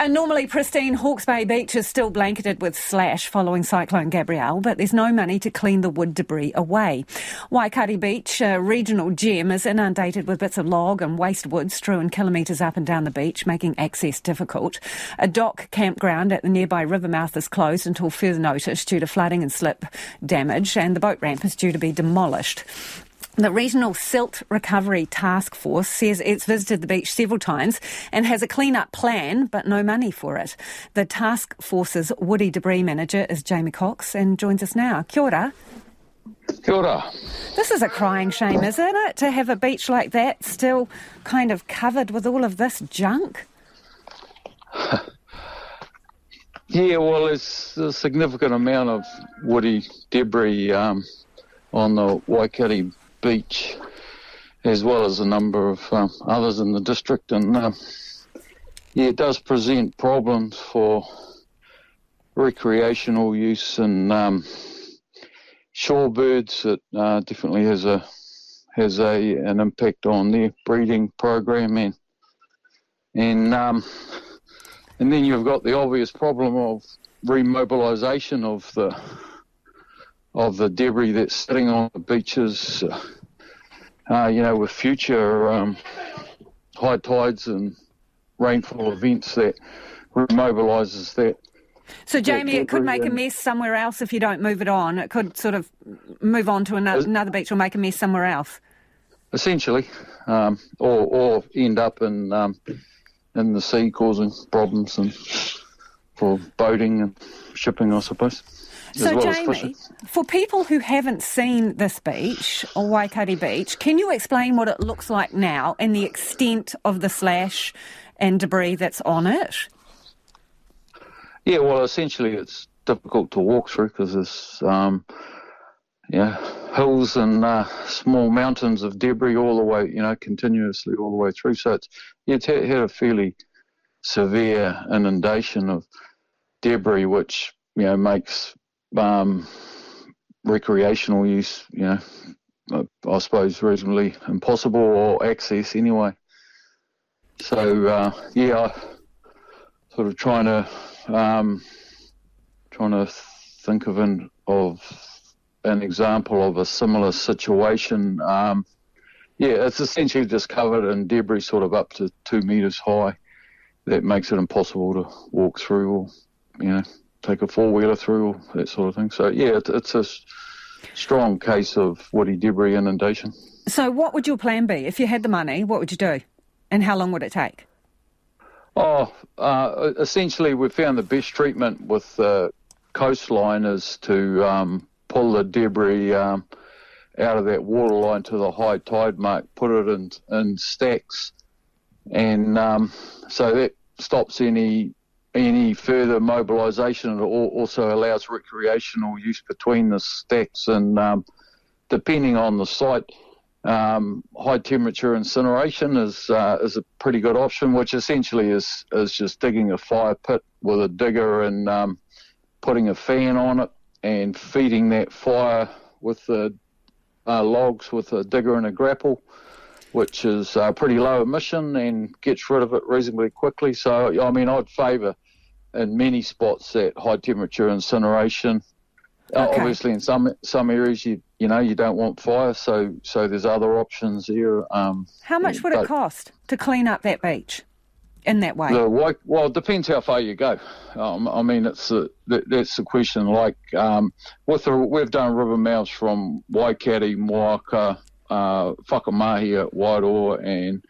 A normally pristine Hawke's Bay beach is still blanketed with slash following Cyclone Gabrielle, but there's no money to clean the wood debris away. Waikare Beach, a regional gem, is inundated with bits of log and waste wood strewn kilometres up and down the beach, making access difficult. A DOC campground at the nearby river mouth is closed until further notice due to flooding and slip damage, and the boat ramp is due to be demolished. The Regional Silt Recovery Task Force says it's visited the beach several times and has a clean-up plan, but no money for it. The task force's woody debris manager is Jamie Cox and joins us now. Kia ora. Kia ora. This is a crying shame, isn't it, to have a beach like that still kind of covered with all of this junk? yeah, well, there's a significant amount of woody debris um, on the Waikare beach, as well as a number of um, others in the district. And um, yeah, it does present problems for recreational use and um, shorebirds. It uh, definitely has a has a an impact on their breeding program and and um, and then you've got the obvious problem of remobilisation of the of the debris that's sitting on the beaches, uh, you know, with future um, high tides and rainfall events that remobilises that. So, Jamie, it could make a mess somewhere else if you don't move it on. It could sort of move on to another, another beach or make a mess somewhere else. Essentially, um, or or end up in um, in the sea causing problems and for boating and shipping, I suppose. So, well Jamie, for people who haven't seen this beach, or Waikare Beach, can you explain what it looks like now and the extent of the slash and debris that's on it? Yeah, well, essentially it's difficult to walk through because there's, um, yeah, hills and uh, small mountains of debris all the way, you know, continuously all the way through. So it's, yeah, it's had a fairly severe inundation of debris, which you know makes um, recreational use, you know, I suppose reasonably impossible or access anyway. So uh, yeah, sort of trying to um, trying to think of an of an example of a similar situation. Um, yeah, it's essentially just covered in debris, sort of up to two meters high. That makes it impossible to walk through, or you know, take a four wheeler through, or that sort of thing. So yeah, it, it's a strong case of woody debris inundation. So what would your plan be if you had the money? What would you do, and how long would it take? Oh, uh, essentially, we found the best treatment with the coastline is to um, pull the debris um, out of that waterline to the high tide mark, put it in in stacks, and um, so that stops any any further mobilisation. It also allows recreational use between the stacks, and um, depending on the site, um, high temperature incineration is uh, is a pretty good option, which essentially is is just digging a fire pit with a digger and um, putting a fan on it and feeding that fire with the uh, logs with a digger and a grapple which is uh, pretty low emission and gets rid of it reasonably quickly. So, I mean, I'd favour in many spots that high temperature incineration. Uh, okay. Uh, obviously, in some some areas, you you know you don't want fire, so so there's other options here. Um, how much would it cost to clean up that beach in that way? The, well, it depends how far you go. Um, I mean, it's a, that's the question. Like um, with the, we've done river mouths from Waikare, Mohaka, uh, Whakamahia, Wairoa, and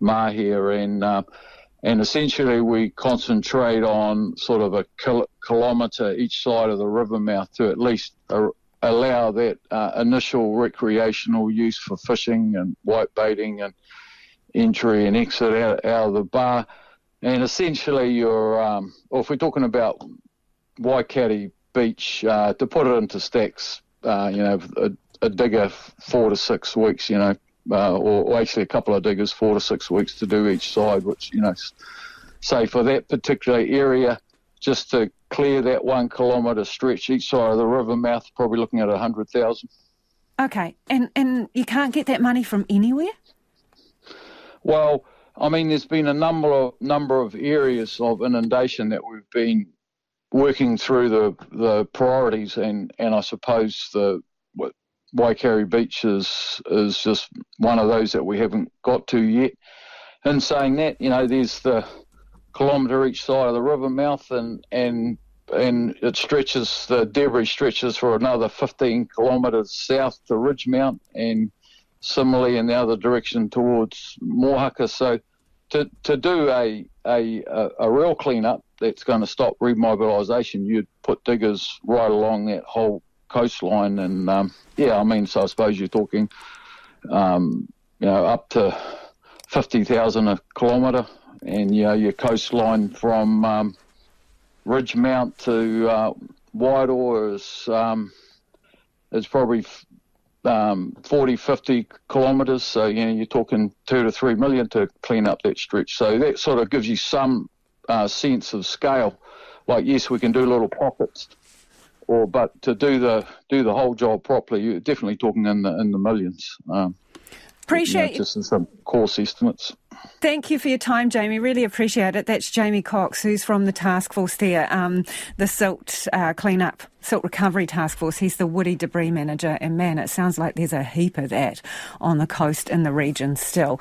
Mahia, and uh, and essentially we concentrate on sort of a kil- kilometre each side of the river mouth to at least allow that uh, initial recreational use for fishing and white baiting and entry and exit out, out of the bar. And essentially, you're, um, or if we're talking about Waikare Beach, uh, to put it into stacks, uh, you know, a, digger four to six weeks, you know, uh, or, or, actually a couple of diggers, four to six weeks to do each side, which, you know, say for that particular area, just to clear that one kilometre stretch each side of the river mouth, probably looking at a 100,000. Okay, and, and you can't get that money from anywhere? Well, I mean, there's been a number of number of areas of inundation that we've been working through the the priorities, and and I suppose the Waikare Beach is is just one of those that we haven't got to yet. In saying that, you know, there's the kilometre each side of the river mouth, and and and it stretches the debris stretches for another 15 kilometres south to Ridgemount, and similarly in the other direction towards Mohaka. So to to do a a a real cleanup that's going to stop remobilisation, you'd put diggers right along that whole coastline, and um, yeah, I mean, so I suppose you're talking, um, you know, up to fifty thousand a kilometre, and you know, your coastline from um, Ridgemount to uh, Wairoa is um, is probably um, 40, 50 kilometres. So, you know, you're talking two to three million to clean up that stretch. So that sort of gives you some uh, sense of scale. Like, yes, we can do little pockets, or but to do the do the whole job properly, you're definitely talking in the in the millions. Um, Appreciate you know, just in some course estimates. Thank you for your time, Jamie. Really appreciate it. That's Jamie Cox, who's from the task force there, um, the silt uh, cleanup, silt recovery task force. He's the woody debris manager, and man, it sounds like there's a heap of that on the coast in the region still.